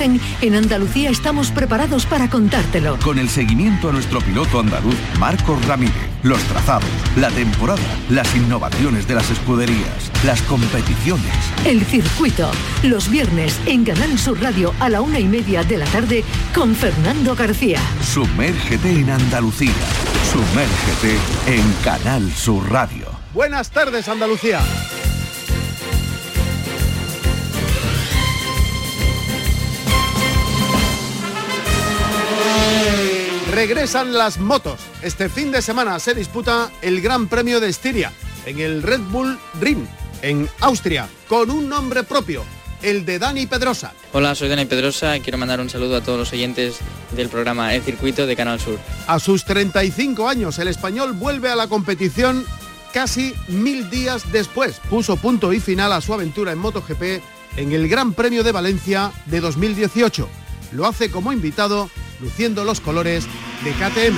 En Andalucía estamos preparados para contártelo. Con el seguimiento a nuestro piloto andaluz, Marcos Ramírez, los trazados, la temporada, las innovaciones de las escuderías, las competiciones. El circuito, los viernes en Canal Sur Radio a la una y media de la tarde con Fernando García. Sumérgete en Andalucía. Sumérgete en Canal Sur Radio. Buenas tardes, Andalucía. Regresan las motos. Este fin de semana se disputa el Gran Premio de Estiria en el Red Bull Ring, en Austria, con un nombre propio, el de Dani Pedrosa. Hola, soy Dani Pedrosa y quiero mandar un saludo a todos los oyentes del programa El Circuito de Canal Sur. A sus 35 años, el español vuelve a la competición casi mil días después. Puso punto y final a su aventura en MotoGP en el Gran Premio de Valencia de 2018. Lo hace como invitado, luciendo los colores de KTM.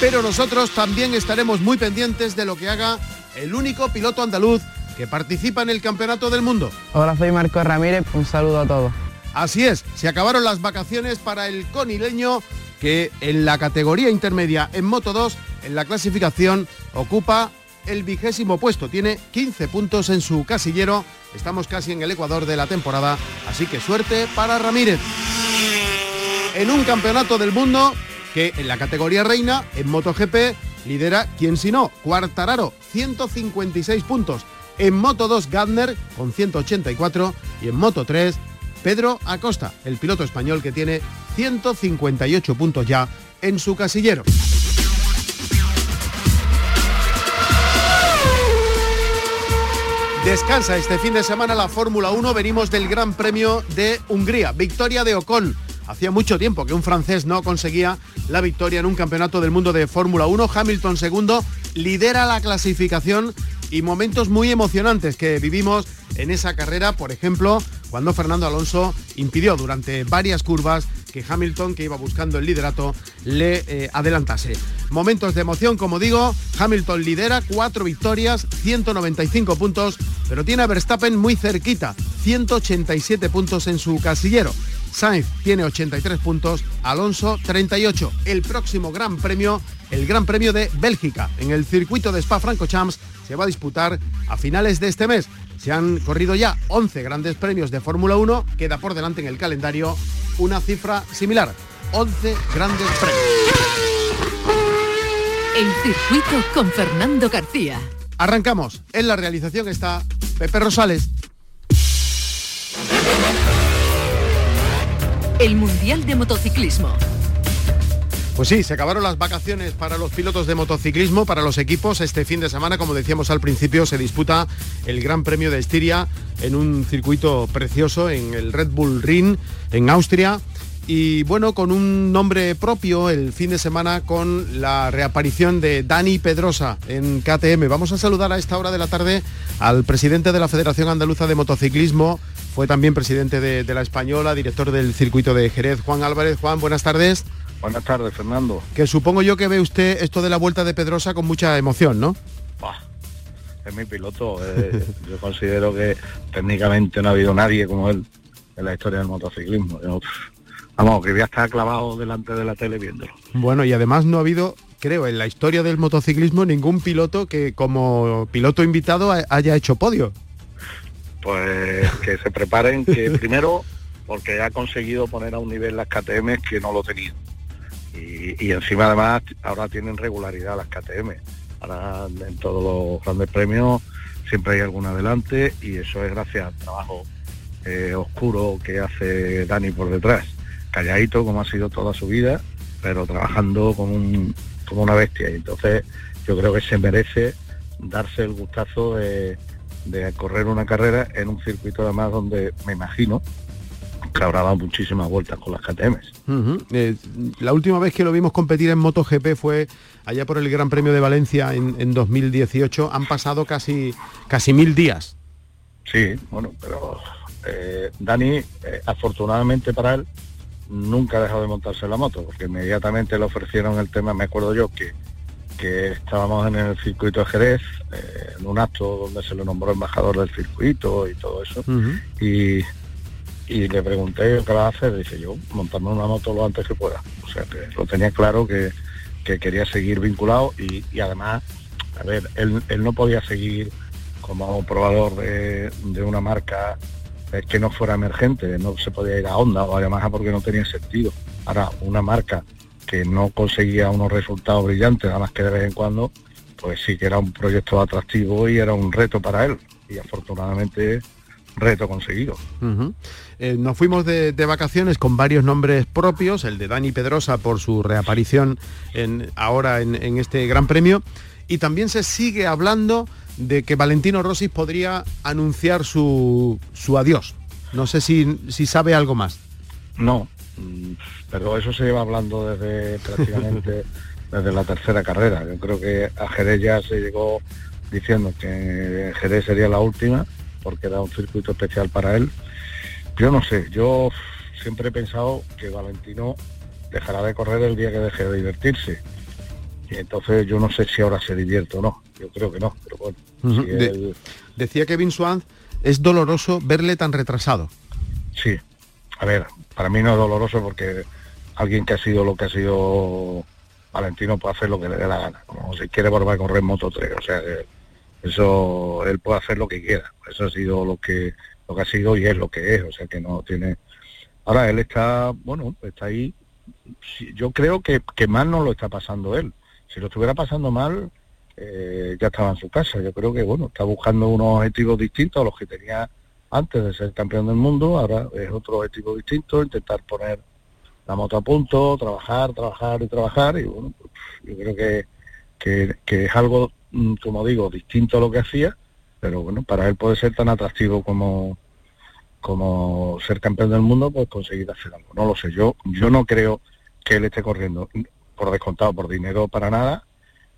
Pero nosotros también estaremos muy pendientes de lo que haga el único piloto andaluz que participa en el Campeonato del Mundo. Hola, soy Marco Ramírez, un saludo a todos. Así es, se acabaron las vacaciones para el conileño que en la categoría intermedia en Moto 2, en la clasificación, ocupa el vigésimo puesto. Tiene 15 puntos en su casillero. Estamos casi en el Ecuador de la temporada, así que suerte para Ramírez en un campeonato del mundo que en la categoría reina, en MotoGP, lidera quien si no, Cuartararo, 156 puntos. En Moto 2, Gardner con 184 y en Moto 3, Pedro Acosta, el piloto español que tiene 158 puntos ya en su casillero. Descansa este fin de semana la Fórmula 1, venimos del Gran Premio de Hungría, victoria de Ocon Hacía mucho tiempo que un francés no conseguía la victoria en un campeonato del mundo de Fórmula 1. Hamilton segundo lidera la clasificación y momentos muy emocionantes que vivimos en esa carrera, por ejemplo, cuando Fernando Alonso impidió durante varias curvas que Hamilton, que iba buscando el liderato, le eh, adelantase. Momentos de emoción, como digo, Hamilton lidera, cuatro victorias, 195 puntos, pero tiene a Verstappen muy cerquita, 187 puntos en su casillero. Sainz tiene 83 puntos, Alonso 38. El próximo Gran Premio, el Gran Premio de Bélgica, en el circuito de Spa-Francorchamps, se va a disputar a finales de este mes. Se han corrido ya 11 grandes premios de Fórmula 1, queda por delante en el calendario una cifra similar, 11 grandes premios. El circuito con Fernando García. Arrancamos. En la realización está Pepe Rosales. El Mundial de Motociclismo. Pues sí, se acabaron las vacaciones para los pilotos de motociclismo, para los equipos. Este fin de semana, como decíamos al principio, se disputa el Gran Premio de Estiria en un circuito precioso en el Red Bull Ring en Austria. Y bueno, con un nombre propio el fin de semana con la reaparición de Dani Pedrosa en KTM. Vamos a saludar a esta hora de la tarde al presidente de la Federación Andaluza de Motociclismo, fue también presidente de, la Española, director del circuito de Jerez, Juan Álvarez. Juan, buenas tardes. Buenas tardes, Fernando. Que supongo yo que ve usted esto de la vuelta de Pedrosa con mucha emoción, ¿no? es mi piloto. Eh, yo considero que técnicamente no ha habido nadie como él en la historia del motociclismo. Vamos, que ya está clavado delante de la tele viéndolo. Bueno, y además no ha habido creo, en la historia del motociclismo ningún piloto que como piloto invitado haya hecho podio pues que se preparen, que primero porque ha conseguido poner a un nivel las KTM que no lo tenían. Y, encima además ahora tienen regularidad las KTM. Ahora en todos los grandes premios siempre hay alguna adelante y eso es gracias al trabajo eh, oscuro que hace Dani por detrás. Calladito como ha sido toda su vida, pero trabajando como, un, como una bestia. Y entonces yo creo que se merece darse el gustazo de, de correr una carrera en un circuito además donde me imagino que habrá dado muchísimas vueltas con las KTMs. Eh, la última vez que lo vimos competir en MotoGP fue allá por el Gran Premio de Valencia en, 2018. Han pasado casi, casi mil días. Sí, bueno, pero eh, Dani, eh, afortunadamente para él, nunca ha dejado de montarse la moto, porque inmediatamente le ofrecieron el tema, me acuerdo yo, que que estábamos en el circuito de Jerez, eh, en un acto donde se le nombró embajador del circuito y todo eso. y, y le pregunté qué va a hacer, dice yo, montarme una moto lo antes que pueda. O sea que lo tenía claro que, quería seguir vinculado y, además, a ver, él, no podía seguir como probador de, una marca eh, que no fuera emergente, no se podía ir a Honda o a Yamaha porque no tenía sentido. Ahora, una marca que no conseguía unos resultados brillantes, nada más que de vez en cuando, pues sí que era un proyecto atractivo y era un reto para él. Y afortunadamente reto conseguido. Eh, nos fuimos de, vacaciones con varios nombres propios, el de Dani Pedrosa por su reaparición en, ahora en, este Gran Premio, y también se sigue hablando de que Valentino Rossi podría anunciar su, su adiós. No sé si, si sabe algo más. No, pero eso se lleva hablando desde prácticamente desde la tercera carrera. Yo creo que a Jerez ya se llegó diciendo que Jerez sería la última porque era un circuito especial para él. Yo no sé, yo siempre he pensado que Valentino dejará de correr el día que deje de divertirse. Entonces yo no sé si ahora se divierte o no. Yo creo que no, pero bueno. Decía Kevin Swan, es doloroso verle tan retrasado. Sí, a ver, para mí no es doloroso porque alguien que ha sido lo que ha sido Valentino puede hacer lo que le dé la gana. Como si quiere volver a correr Moto 3. O sea, eso él puede hacer lo que quiera eso ha sido lo que lo que ha sido y es lo que es o sea que no tiene ahora él está bueno está ahí yo creo que, que mal no lo está pasando él si lo estuviera pasando mal eh, ya estaba en su casa. Yo creo que bueno está buscando unos objetivos distintos a los que tenía antes de ser campeón del mundo. Ahora es otro objetivo distinto intentar poner la moto a punto trabajar trabajar y trabajar. Y bueno pues, yo creo que, que, es algo Mm, como digo, distinto a lo que hacía, pero bueno, para él puede ser tan atractivo como como ser campeón del mundo, pues conseguir hacer algo. No lo sé, yo yo no creo que él esté corriendo por descontado, por dinero para nada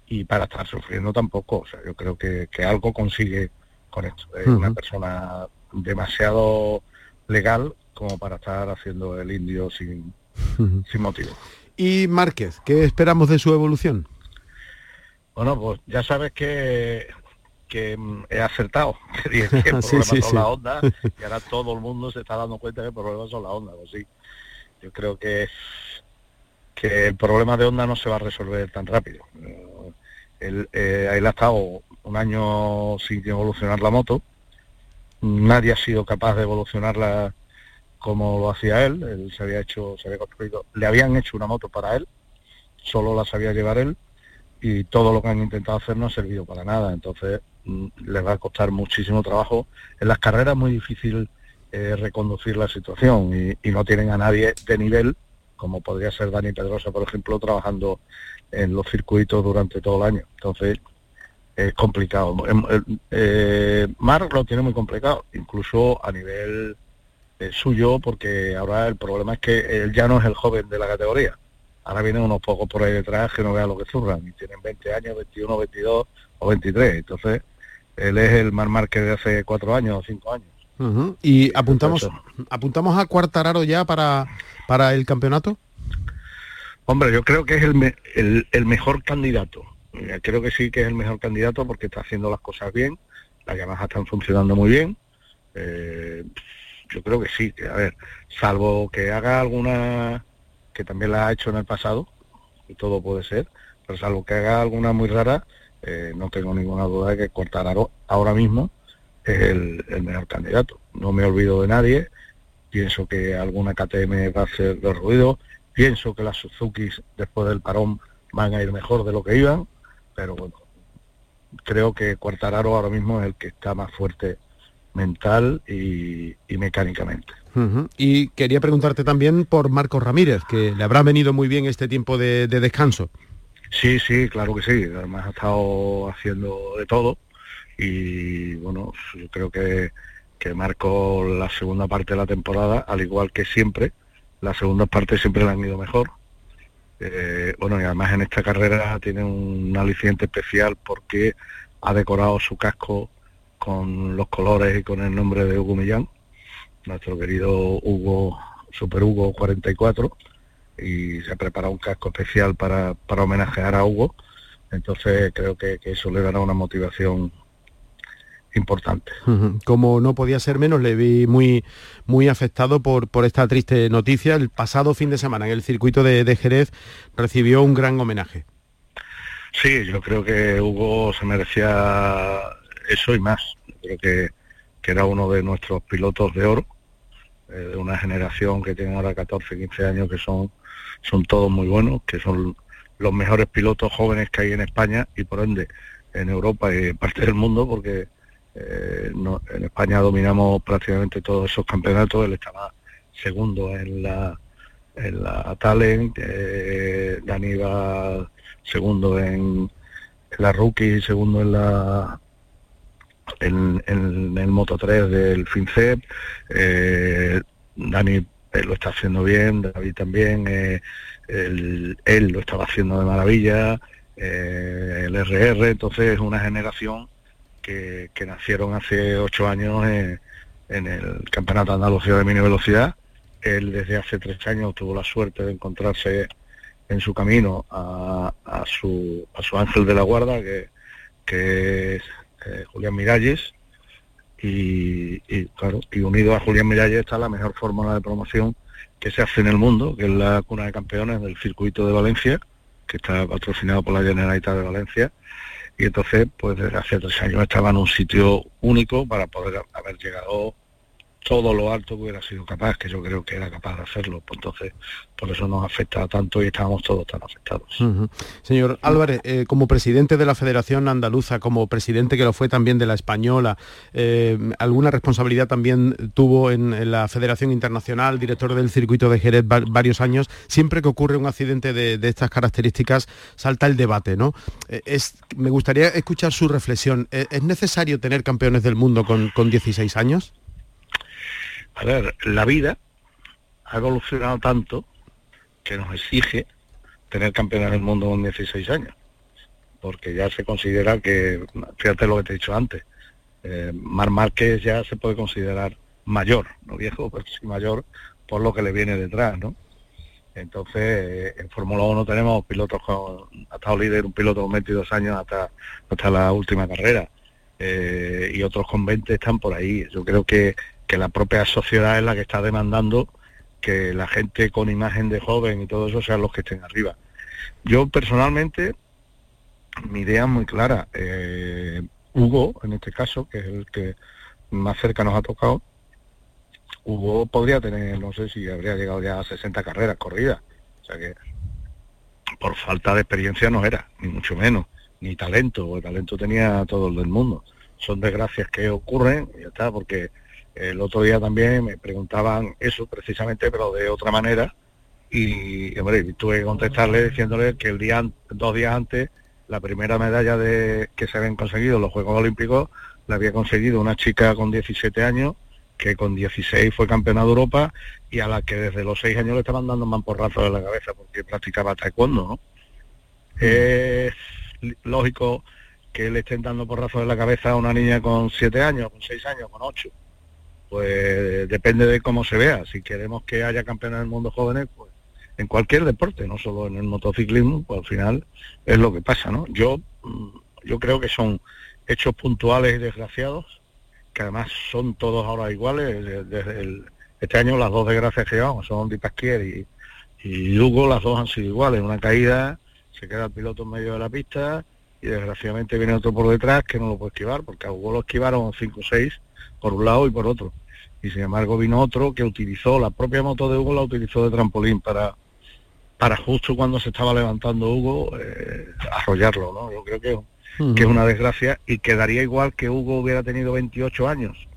y para estar sufriendo tampoco. O sea, yo creo que, algo consigue con esto. Es una persona demasiado legal como para estar haciendo el indio sin, sin motivo. ¿Y Márquez? ¿Qué esperamos de su evolución? Bueno, pues ya sabes que, que he acertado, que dije que el problema son las ondas, y ahora todo el mundo se está dando cuenta que el problema son las ondas. Pues sí, yo creo que, que el problema de onda no se va a resolver tan rápido. Él, eh, él ha estado un año sin evolucionar la moto, nadie ha sido capaz de evolucionarla como lo hacía él, él se había hecho, se había construido, le habían hecho una moto para él, solo la sabía llevar él, y todo lo que han intentado hacer no ha servido para nada. Entonces mm, les va a costar muchísimo trabajo. En las carreras es muy difícil eh, reconducir la situación y, no tienen a nadie de nivel, como podría ser Dani Pedrosa, por ejemplo, trabajando en los circuitos durante todo el año. Entonces es complicado. Em, eh, Mar lo tiene muy complicado, incluso a nivel eh, suyo, porque ahora el problema es que él ya no es el joven de la categoría Ahora vienen unos pocos por ahí detrás que no vean lo que zurran y tienen 20 años, 21, 22 o 23. Entonces, él es el Mar Márquez de hace cuatro años o cinco años. ¿Y apuntamos apuntamos a Cuartararo ya para, para el campeonato? Hombre, yo creo que es el, el, mejor candidato. Creo que sí que es el mejor candidato porque está haciendo las cosas bien, las llamadas están funcionando muy bien. Eh, yo creo que sí, que, a ver, salvo que haga alguna que también la ha hecho en el pasado, y todo puede ser, pero salvo que haga alguna muy rara, eh, no tengo ninguna duda de que Cortararo ahora mismo es el, mejor candidato. No me olvido de nadie, pienso que alguna KTM va a hacer de ruido, pienso que las Suzuki después del parón van a ir mejor de lo que iban, pero bueno, creo que Cuartararo ahora mismo es el que está más fuerte mental y mecánicamente. Y quería preguntarte también por Marcos Ramírez, que le habrá venido muy bien este tiempo de, descanso. Sí, sí, claro que sí. Además ha estado haciendo de todo y bueno, yo creo que, que Marco la segunda parte de la temporada, al igual que siempre, las segundas partes siempre le han ido mejor. Eh, bueno, y además en esta carrera tiene un aliciente especial porque ha decorado su casco con los colores y con el nombre de Hugo Millán nuestro querido Hugo, Super Hugo 44, y se ha preparado un casco especial para, para homenajear a Hugo. Entonces creo que, eso le dará una motivación importante. Como no podía ser menos, le vi muy, muy afectado por, por esta triste noticia. El pasado fin de semana en el circuito de, Jerez recibió un gran homenaje. Sí, yo creo que Hugo se merecía eso y más. Creo que, era uno de nuestros pilotos de oro, eh, de una generación que tiene ahora 14, 15 años, que son, son todos muy buenos, que son los mejores pilotos jóvenes que hay en España y por ende en Europa y en parte del mundo, porque eh, en España dominamos prácticamente todos esos campeonatos, él estaba segundo en la en la Talent, eh, Dani va segundo en, la Rookie, segundo en la en, el Moto 3 del FinCEP, eh, Dani lo está haciendo bien, David también, él, lo estaba haciendo de maravilla, el RR, entonces es una generación que, nacieron hace ocho años en, el Campeonato Andalucía de Mini Velocidad. Él desde hace tres años tuvo la suerte de encontrarse en su camino a, su, a su ángel de la guarda, que, es eh, Julián Miralles. Y, claro, y unido a Julián Miralles está la mejor fórmula de promoción que se hace en el mundo, que es la cuna de campeones del circuito de Valencia, que está patrocinado por la Generalitat de Valencia y entonces pues desde hace tres años estaba en un sitio único para poder haber llegado todo lo alto que hubiera sido capaz, que yo creo que era capaz de hacerlo. Pues entonces, por eso nos afecta tanto y estábamos todos tan afectados. Señor Álvarez, eh, como presidente de la Federación Andaluza, como presidente que lo fue también de la Española, eh, ¿alguna responsabilidad también tuvo en, la Federación Internacional, director del circuito de Jerez varios años? Siempre que ocurre un accidente de, estas características, salta el debate, ¿no? Eh, me gustaría escuchar su reflexión. ¿Es necesario tener campeones del mundo con, con 16 años? A ver, la vida ha evolucionado tanto que nos exige tener campeones del mundo con 16 años, porque ya se considera que, fíjate lo que te he dicho antes, eh, Mar Márquez ya se puede considerar mayor, no viejo, pero sí mayor por lo que le viene detrás, ¿no? Entonces, eh, en Fórmula 1 tenemos pilotos con, ha estado líder un piloto con 22 años hasta, hasta la última carrera, eh, y otros con 20 están por ahí. Yo creo que que la propia sociedad es la que está demandando que la gente con imagen de joven y todo eso sean los que estén arriba. Yo personalmente, mi idea es muy clara. Eh, Hugo, en este caso, que es el que más cerca nos ha tocado, Hugo podría tener, no sé si habría llegado ya a 60 carreras corridas. O sea que por falta de experiencia no era, ni mucho menos, ni talento, el talento tenía todo el del mundo. Son desgracias que ocurren, y ya está, porque el otro día también me preguntaban eso precisamente, pero de otra manera. Y, hombre, tuve que contestarle diciéndole que el día, dos días antes, la primera medalla de, que se habían conseguido en los Juegos Olímpicos la había conseguido una chica con 17 años, que con 16 fue campeona de Europa y a la que desde los 6 años le estaban dando mamporrazos en la cabeza porque practicaba taekwondo, ¿no? Mm. Es lógico que le estén dando porrazos en la cabeza a una niña con 7 años, con 6 años, con 8 pues depende de cómo se vea. Si queremos que haya campeones del mundo jóvenes, pues en cualquier deporte, no solo en el motociclismo, pues al final es lo que pasa, ¿no? Yo, mm, yo creo que son hechos puntuales y desgraciados, que además son todos ahora iguales. Este año las dos desgracias que llevamos son Di Pasquier y, y Hugo, las dos han sido iguales. Una caída, se queda el piloto en medio de la pista y desgraciadamente viene otro por detrás que no lo puede esquivar, porque a Hugo lo esquivaron 5 o 6 por un lado y por otro y sin embargo vino otro que utilizó, la propia moto de Hugo la utilizó de trampolín para, para justo cuando se estaba levantando Hugo, eh, arrollarlo, ¿no? Yo creo que, que es una desgracia y quedaría igual que Hugo hubiera tenido 28 años,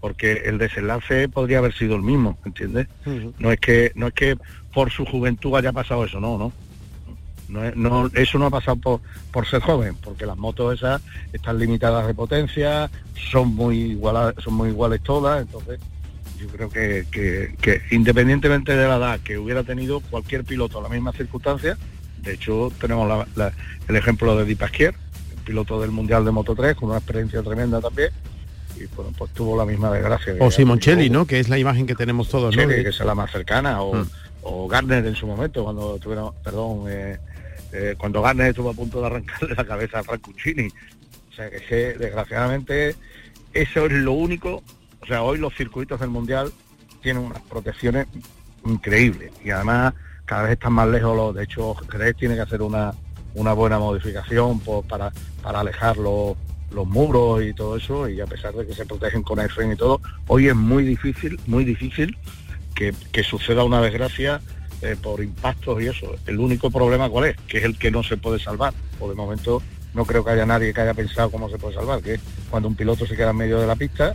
porque el desenlace podría haber sido el mismo, ¿entiendes? No es que no es que por su juventud haya pasado eso, no, no. No, eso no ha pasado por, por ser joven, porque las motos esas están limitadas de potencia, son muy iguales, son muy iguales todas, entonces yo creo que, independientemente de la edad que hubiera tenido cualquier piloto en la misma circunstancia, de hecho tenemos el ejemplo de Di Pasquier, el piloto del Mundial de Moto 3, con una experiencia tremenda también, y bueno, pues tuvo la misma desgracia. O Simoncelli, ¿no? Que es la imagen que tenemos todos, ¿no? Que es la más cercana, o, mm. o Gardner en su momento, cuando tuvieron, perdón, eh, eh, cuando Garner estuvo a punto de arrancarle la cabeza a Francuccini. O sea que, desgraciadamente eso es lo único, o sea, hoy los circuitos del Mundial tienen unas protecciones increíbles y además cada vez están más lejos los, de hecho Jerez tiene que hacer una, una buena modificación para, para alejar los, los muros y todo eso y a pesar de que se protegen con airframe y todo, hoy es muy difícil, muy difícil que, que suceda una desgracia eh, por impactos y eso. El único problema cuál es, que es el que no se puede salvar. O de momento no creo que haya nadie que haya pensado cómo se puede salvar, que es cuando un piloto se queda en medio de la pista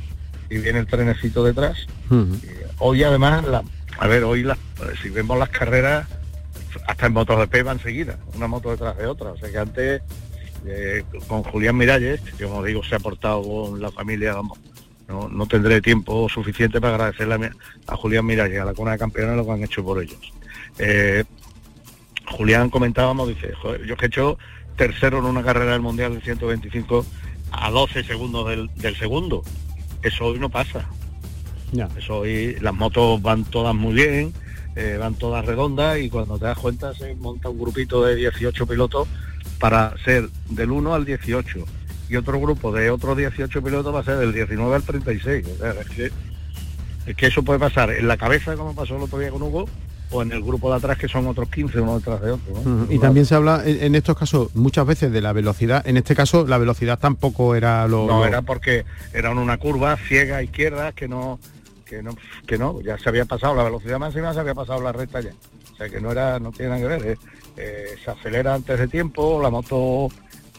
y viene el trenecito detrás. hoy además, a ver, hoy si vemos las carreras, hasta en motos de P van seguidas, una moto detrás de otra. O sea que antes eh, con Julián Miralles, que como digo se ha portado con la familia, vamos, no, tendré tiempo suficiente para agradecerle a, Julián Miralles, a la cuna de campeones lo que han hecho por ellos. Eh, Julián comentábamos, dice, yo he hecho tercero en una carrera del Mundial de 125 a 12 segundos del, segundo. Eso hoy no pasa. Eso hoy, las motos van todas muy bien, eh, van todas redondas y cuando te das cuenta se monta un grupito de 18 pilotos para ser del 1 al 18 y otro grupo de otros 18 pilotos va a ser del 19 al 36. es, que, es que eso puede pasar en la cabeza como pasó el otro día con Hugo o en el grupo de atrás que son otros 15 uno detrás de otro. Y también se habla en, estos casos muchas veces de la velocidad. En este caso la velocidad tampoco era lo... No, era porque era una curva ciega izquierda que no, que no, que no, ya se había pasado la velocidad máxima, se había pasado la recta ya. O sea que no era, no tiene nada que ver. ¿eh? Eh, se acelera antes de tiempo, la moto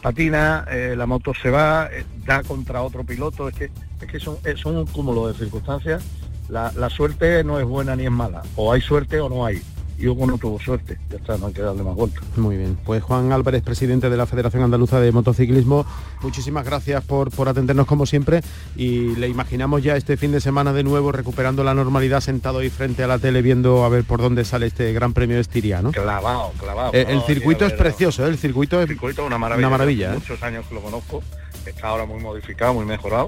patina, eh, la moto se va, da contra otro piloto, es que, es que son, son un cúmulo de circunstancias la, suerte no es buena ni es mala. O hay suerte o no hay. Y Hugo no tuvo suerte. Ya está, no hay que darle más vueltas. Muy bien. Pues Juan Álvarez, presidente de la Federación Andaluza de Motociclismo, muchísimas gracias por, por atendernos como siempre y le imaginamos ya este fin de semana de nuevo recuperando la normalidad sentado ahí frente a la tele viendo a ver por dónde sale este Gran Premio de Estiria, ¿no? Clavado, clavado. Eh, el, circuito es precioso, ¿eh? el circuito es circuito una maravilla. Una maravilla ¿eh? Muchos años que lo conozco. Está ahora muy modificado, muy mejorado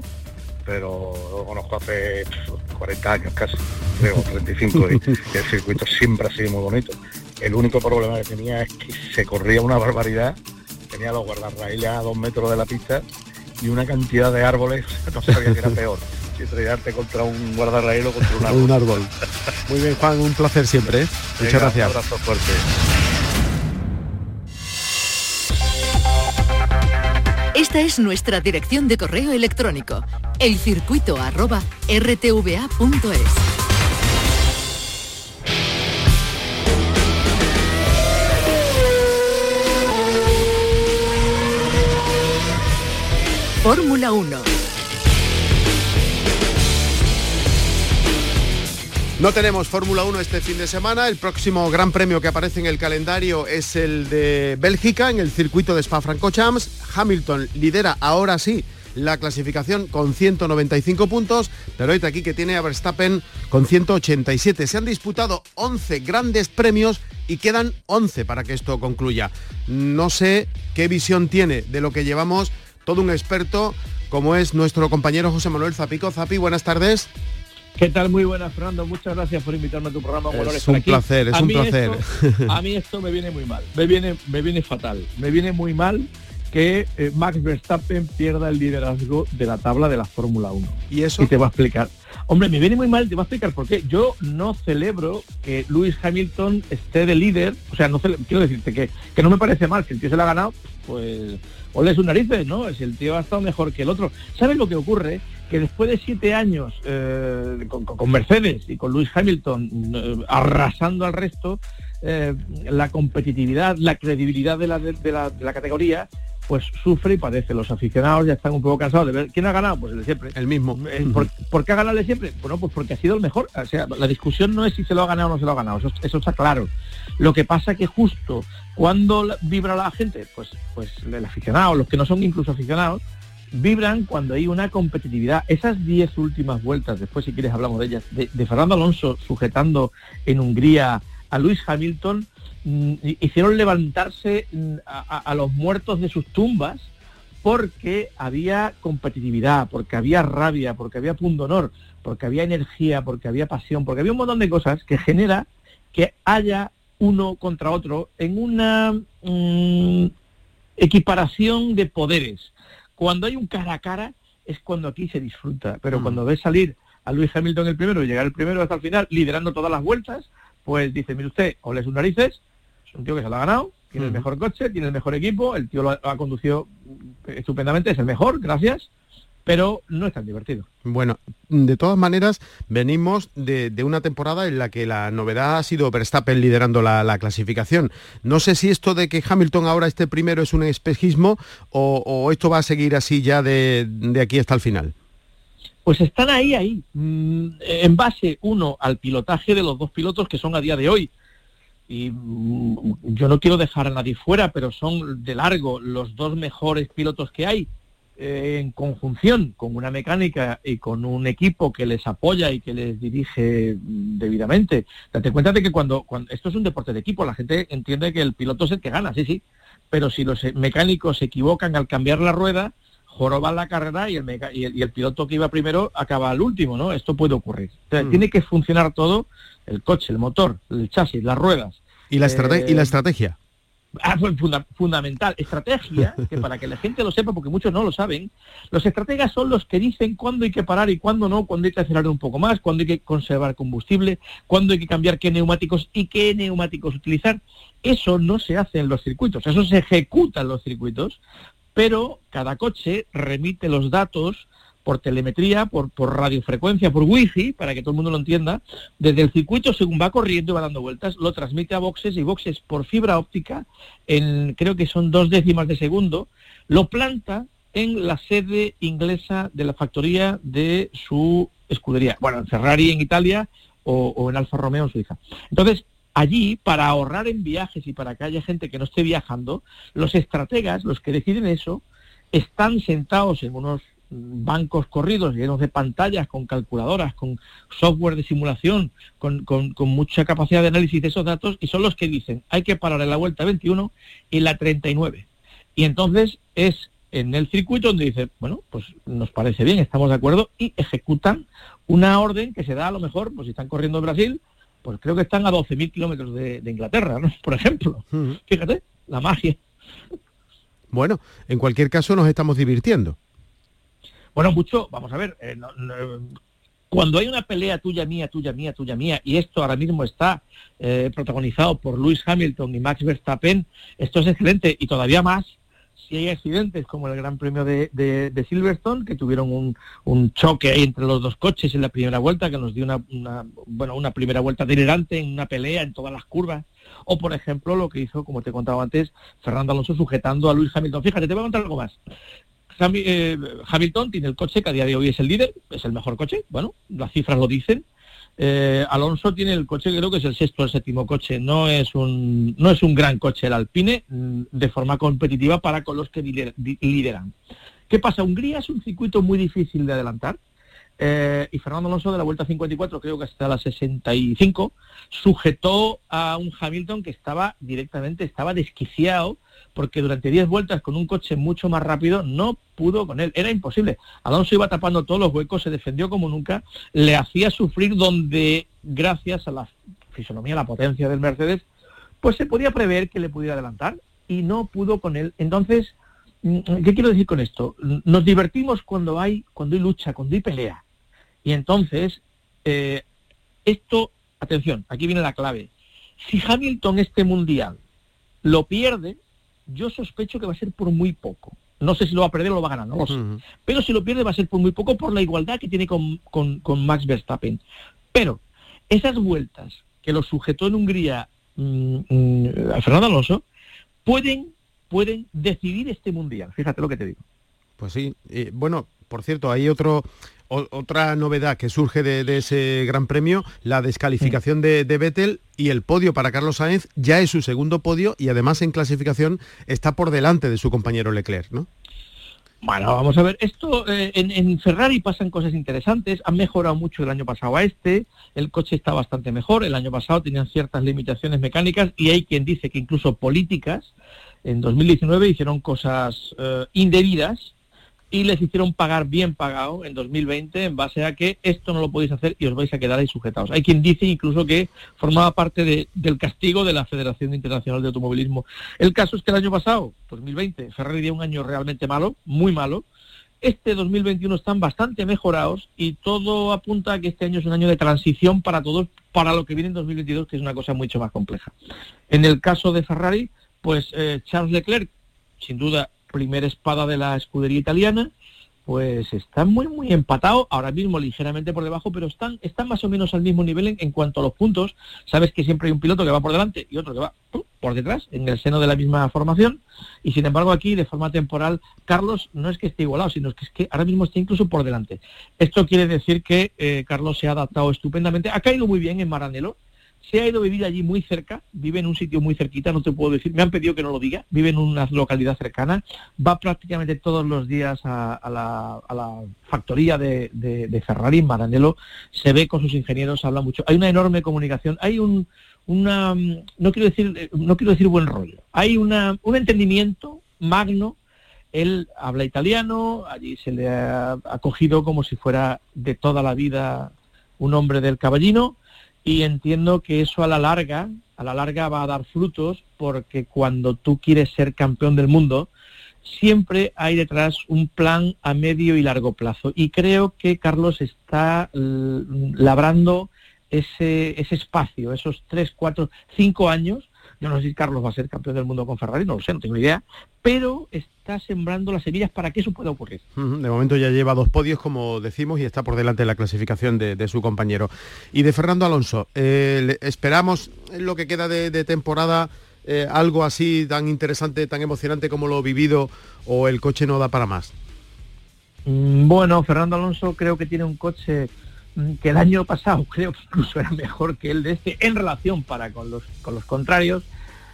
pero lo conozco hace 40 años casi, creo, 35, y, el circuito siempre ha sido muy bonito. El único problema que tenía es que se corría una barbaridad, tenía los guardarraíles a dos metros de la pista y una cantidad de árboles, no sabía que era peor. Estrellarte contra un guardarraíl o contra un árbol. un árbol. Muy bien, Juan, un placer siempre. ¿eh? Muchas gracias. Un abrazo fuerte. Esta es nuestra dirección de correo electrónico, elcircuito@rtva.es. Fórmula 1 No tenemos Fórmula 1 este fin de semana. El próximo gran premio que aparece en el calendario es el de Bélgica en el circuito de Spa-Francorchamps. Hamilton lidera ahora sí la clasificación con 195 puntos, pero hoy aquí que tiene a Verstappen con 187. Se han disputado 11 grandes premios y quedan 11 para que esto concluya. No sé qué visión tiene de lo que llevamos todo un experto como es nuestro compañero José Manuel Zapico. Zapi, buenas tardes. ¿Qué tal? Muy buenas, Fernando. Muchas gracias por invitarme a tu programa. Es un placer, es un placer. a mí esto me viene muy mal, me viene, me viene fatal. Me viene muy mal que eh, Max Verstappen pierda el liderazgo de la tabla de la Fórmula 1. ¿Y eso? Y te va a explicar. Hombre, me viene muy mal, te voy a explicar por qué. Yo no celebro que Lewis Hamilton esté de líder, o sea, no quiero decirte que, que no me parece mal, que el tío se lo ha ganado, pues ole sus narices, ¿no? Si el tío ha estado mejor que el otro. ¿Sabes lo que ocurre? que después de siete años eh, con, Mercedes y con Lewis Hamilton eh, arrasando al resto, eh, la competitividad, la credibilidad de la, de, la, categoría, pues sufre y padece. Los aficionados ya están un poco cansados de ver quién ha ganado, pues el de siempre. El mismo. ¿Por, qué ha ganado el de siempre? Bueno, pues porque ha sido el mejor. O sea, la discusión no es si se lo ha ganado o no se lo ha ganado, eso, eso está claro. Lo que pasa que justo cuando vibra la gente, pues, pues el aficionado, los que no son incluso aficionados, vibran cuando hay una competitividad. Esas diez últimas vueltas, después si quieres hablamos de ellas, de, Fernando Alonso sujetando en Hungría a Luis Hamilton, hicieron levantarse mm, a, los muertos de sus tumbas porque había competitividad, porque había rabia, porque había honor, porque había energía, porque había pasión, porque había un montón de cosas que genera que haya uno contra otro en una mm, equiparación de poderes cuando hay un cara a cara, es cuando aquí se disfruta. Pero mm. cuando ves salir a Luis Hamilton el primero y llegar el primero hasta el final, liderando todas las vueltas, pues dice, mire usted, o le sus narices, es un tío que se lo ha ganado, tiene el mejor coche, tiene el mejor equipo, el tío lo ha, conducido estupendamente, es el mejor, gracias, pero no es tan divertido. Bueno, de todas maneras, venimos de, una temporada en la que la novedad ha sido Verstappen liderando la, clasificación. No sé si esto de que Hamilton ahora esté primero es un espejismo o, esto va a seguir así ya de, de aquí hasta el final. Pues están ahí, ahí, mm, en base, uno, al pilotaje de los dos pilotos que son a día de hoy, y mm, yo no quiero dejar a nadie fuera, pero son de largo los dos mejores pilotos que hay eh, en conjunción con una mecánica y con un equipo que les apoya y que les dirige mm, debidamente. Date cuenta de que cuando, cuando esto es un deporte de equipo, la gente entiende que el piloto es el que gana, sí, sí, pero si los mecánicos se equivocan al cambiar la rueda, joroban la carrera y el, y el, piloto que iba primero acaba al último, ¿no? Esto puede ocurrir. Mm. Tiene que funcionar todo, el coche, el motor, el chasis, las ruedas, ¿Y la, ¿y la eh, estrategia? Ah, pues fundamental. Estrategia, que para que la gente lo sepa, porque muchos no lo saben, los estrategas son los que dicen cuándo hay que parar y cuándo no, cuándo hay que acelerar un poco más, cuándo hay que conservar combustible, cuándo hay que cambiar qué neumáticos y qué neumáticos utilizar. Eso no se hace en los circuitos, eso se ejecuta en los circuitos, pero cada coche remite los datos por telemetría, por, por radiofrecuencia, por wifi, para que todo el mundo lo entienda, desde el circuito, según va corriendo y va dando vueltas, lo transmite a boxes y boxes por fibra óptica, en creo que son dos décimas de segundo, lo planta en la sede inglesa de la factoría de su escudería. Bueno, en Ferrari en Italia o, o en Alfa Romeo en Suiza. Entonces, allí, para ahorrar en viajes y para que haya gente que no esté viajando, los estrategas, los que deciden eso, están sentados en unos bancos corridos llenos de pantallas, con calculadoras, con software de simulación, con, mucha capacidad de análisis de esos datos, y son los que dicen, hay que parar en la vuelta 21 y la 39. Y entonces es en el circuito donde dice, bueno, pues nos parece bien, estamos de acuerdo, y ejecutan una orden que se da a lo mejor, pues si están corriendo en Brasil, pues creo que están a 12.000 kilómetros de, Inglaterra, ¿no? Por ejemplo. Fíjate, la magia. Bueno, en cualquier caso nos estamos divirtiendo. Bueno, mucho, vamos a ver, eh, cuando hay una pelea tuya, mía, tuya, mía, tuya, mía, y esto ahora mismo está eh, protagonizado por Lewis Hamilton y Max Verstappen, esto es excelente y todavía más si hay accidentes como el Gran Premio de, Silverstone, que tuvieron un, choque entre los dos coches en la primera vuelta, que nos dio una, bueno, una primera vuelta delirante en una pelea en todas las curvas. O, por ejemplo, lo que hizo, como te he contado antes, Fernando Alonso sujetando a Luis Hamilton. Fíjate, te voy a contar algo más. Eh, Hamilton tiene el coche que a día de hoy es el líder, es el mejor coche, bueno, las cifras lo dicen. Eh, Alonso tiene el coche, creo que es el sexto o el séptimo coche, no es un, no es un gran coche el Alpine mm, de forma competitiva para con los que lideran. ¿Qué pasa? Hungría es un circuito muy difícil de adelantar. Eh, y Fernando Alonso de la vuelta 54, creo que hasta la 65, sujetó a un Hamilton que estaba directamente, estaba desquiciado porque durante 10 vueltas con un coche mucho más rápido no pudo con él, era imposible. Alonso iba tapando todos los huecos, se defendió como nunca, le hacía sufrir donde, gracias a la fisonomía, la potencia del Mercedes, pues se podía prever que le pudiera adelantar y no pudo con él. Entonces, mm, ¿qué quiero decir con esto? Nos divertimos cuando hay, cuando hay lucha, cuando hay pelea. Y entonces, eh, esto, atención, aquí viene la clave. Si Hamilton este mundial lo pierde, yo sospecho que va a ser por muy poco. No sé si lo va a perder o lo va a ganar, no lo sé. Pero si lo pierde va a ser por muy poco por la igualdad que tiene con, con, Max Verstappen. Pero esas vueltas que lo sujetó en Hungría mm, mm, a Fernando Alonso pueden, pueden decidir este mundial. Fíjate lo que te digo. Pues sí. bueno, por cierto, hay otro otra novedad que surge de, ese gran premio, la descalificación de, de, Vettel y el podio para Carlos Sainz ya es su segundo podio y además en clasificación está por delante de su compañero Leclerc, ¿no? Bueno, vamos a ver, esto eh, en, Ferrari pasan cosas interesantes, han mejorado mucho el año pasado a este, el coche está bastante mejor, el año pasado tenían ciertas limitaciones mecánicas y hay quien dice que incluso políticas, en 2019 hicieron cosas eh, indebidas y les hicieron pagar bien pagado en 2020 en base a que esto no lo podéis hacer y os vais a quedar ahí sujetados. Hay quien dice incluso que formaba parte del castigo de la Federación Internacional de Automovilismo. El caso es que el año pasado, 2020, Ferrari dio un año realmente malo, muy malo, Este 2021 están bastante mejorados y todo apunta a que este año es un año de transición para todos, para lo que viene en 2022, que es una cosa mucho más compleja. En el caso de Ferrari, pues eh, Charles Leclerc, sin duda, primera espada de la escudería italiana, pues están muy, muy empatados, ahora mismo ligeramente por debajo, pero están, están más o menos al mismo nivel en, cuanto a los puntos. Sabes que siempre hay un piloto que va por delante y otro que va por detrás, en el seno de la misma formación, y sin embargo aquí, de forma temporal, Carlos no es que esté igualado, sino que es que ahora mismo está incluso por delante. Esto quiere decir que eh, Carlos se ha adaptado estupendamente, ha caído muy bien en Maranello, se ha ido a vivir allí muy cerca, vive en un sitio muy cerquita, no te puedo decir, me han pedido que no lo diga, vive en una localidad cercana, va prácticamente todos los días a, la, factoría de, Ferrari en Maranello, se ve con sus ingenieros, habla mucho, hay una enorme comunicación, hay un, una, no quiero decir, no quiero decir buen rollo, hay una, un entendimiento magno él habla italiano, allí se le ha acogido como si fuera de toda la vida un hombre del caballino, y entiendo que eso a la larga, a la larga va a dar frutos porque cuando tú quieres ser campeón del mundo, siempre hay detrás un plan a medio y largo plazo. Y creo que Carlos está labrando ese, ese espacio, esos tres, cuatro, cinco años yo no sé si Carlos va a ser campeón del mundo con Ferrari, no lo sé, no tengo idea, pero está sembrando las semillas para que eso pueda ocurrir. De momento ya lleva dos podios, como decimos, y está por delante de la clasificación de, su compañero. Y de Fernando Alonso, eh, esperamos en lo que queda de, temporada eh, algo así tan interesante, tan emocionante como lo vivido, o el coche no da para más. Mm, bueno, Fernando Alonso creo que tiene un coche que el año pasado creo que incluso era mejor que el de este en relación para con los, con los contrarios.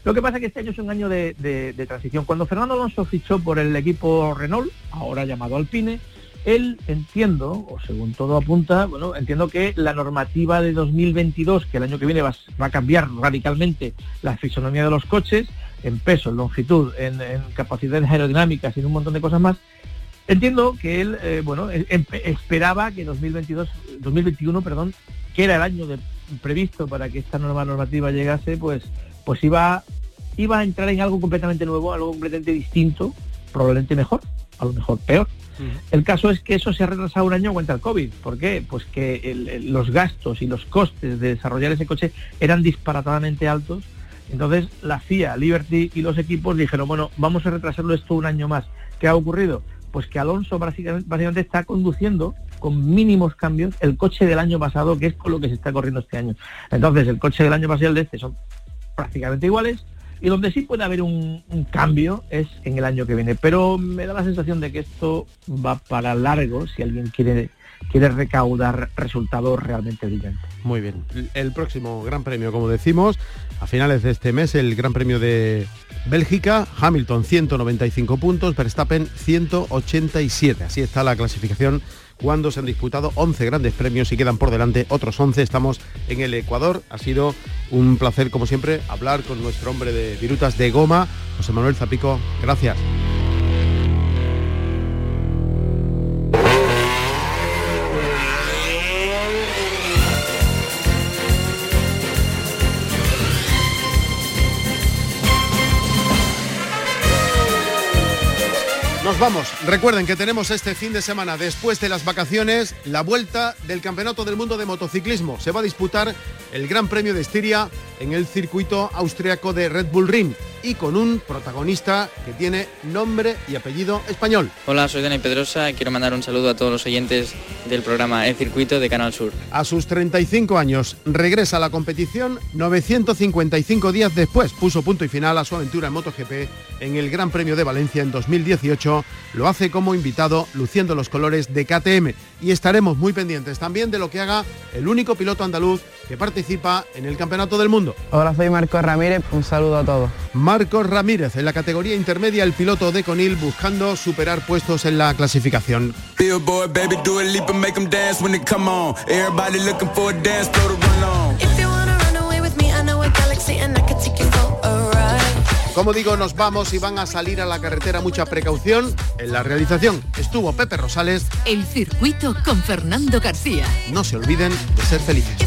Lo que pasa es que este año es un año de, transición. Cuando Fernando Alonso fichó por el equipo Renault, ahora llamado Alpine, él entiendo, o según todo apunta, bueno, entiendo que la normativa de 2022, que el año que viene va, a cambiar radicalmente la fisonomía de los coches, en peso, en longitud, en, capacidades aerodinámicas y en un montón de cosas más, Entiendo que él, eh, bueno, e, em, esperaba que 2022, 2021, perdón, que era el año previsto para que esta nueva normativa llegase, pues, pues iba, iba a entrar en algo completamente nuevo, algo completamente distinto, probablemente mejor, a lo mejor peor. El caso es que eso se ha retrasado un año contra el COVID. ¿Por qué? Pues que los gastos y los costes de desarrollar ese coche eran disparatadamente altos. Entonces la FIA, Liberty y los equipos dijeron, bueno, vamos a retrasarlo esto un año más. ¿Qué ha ocurrido? Pues que Alonso básicamente, está conduciendo con mínimos cambios el coche del año pasado, que es con lo que se está corriendo este año. Entonces, el coche del año pasado y el de este son prácticamente iguales, y donde sí puede haber un, cambio es en el año que viene. Pero me da la sensación de que esto va para largo si alguien quiere quiere recaudar resultados realmente brillantes. Muy bien. El próximo Gran Premio, como decimos, a finales de este mes, el Gran Premio de Bélgica, Hamilton 195 puntos, Verstappen 187. Así está la clasificación cuando se han disputado 11 grandes premios y quedan por delante otros 11. Estamos en el Ecuador. Ha sido un placer, como siempre, hablar con nuestro hombre de virutas de goma, José Manuel Zapico. Gracias. Vamos. Recuerden que tenemos este fin de semana, después de las vacaciones, la vuelta del Campeonato del Mundo de Motociclismo. Se va a disputar el Gran Premio de Estiria en el circuito austriaco de Red Bull Ring y con un protagonista que tiene nombre y apellido español. Hola, soy Dani Pedrosa y quiero mandar un saludo a todos los oyentes del programa El Circuito de Canal Sur. A sus 35 años regresa a la competición 955 días después. Puso punto y final a su aventura en MotoGP en el Gran Premio de Valencia en 2018. Lo hace como invitado luciendo los colores de KTM y estaremos muy pendientes también de lo que haga el único piloto andaluz que participa en el Campeonato del Mundo. Hola, soy Marcos Ramírez, un saludo a todos. Marcos Ramírez, en la categoría intermedia, el piloto de Conil buscando superar puestos en la clasificación. Como digo, nos vamos y van a salir a la carretera mucha precaución. En la realización estuvo Pepe Rosales. El circuito con Fernando García. No se olviden de ser felices.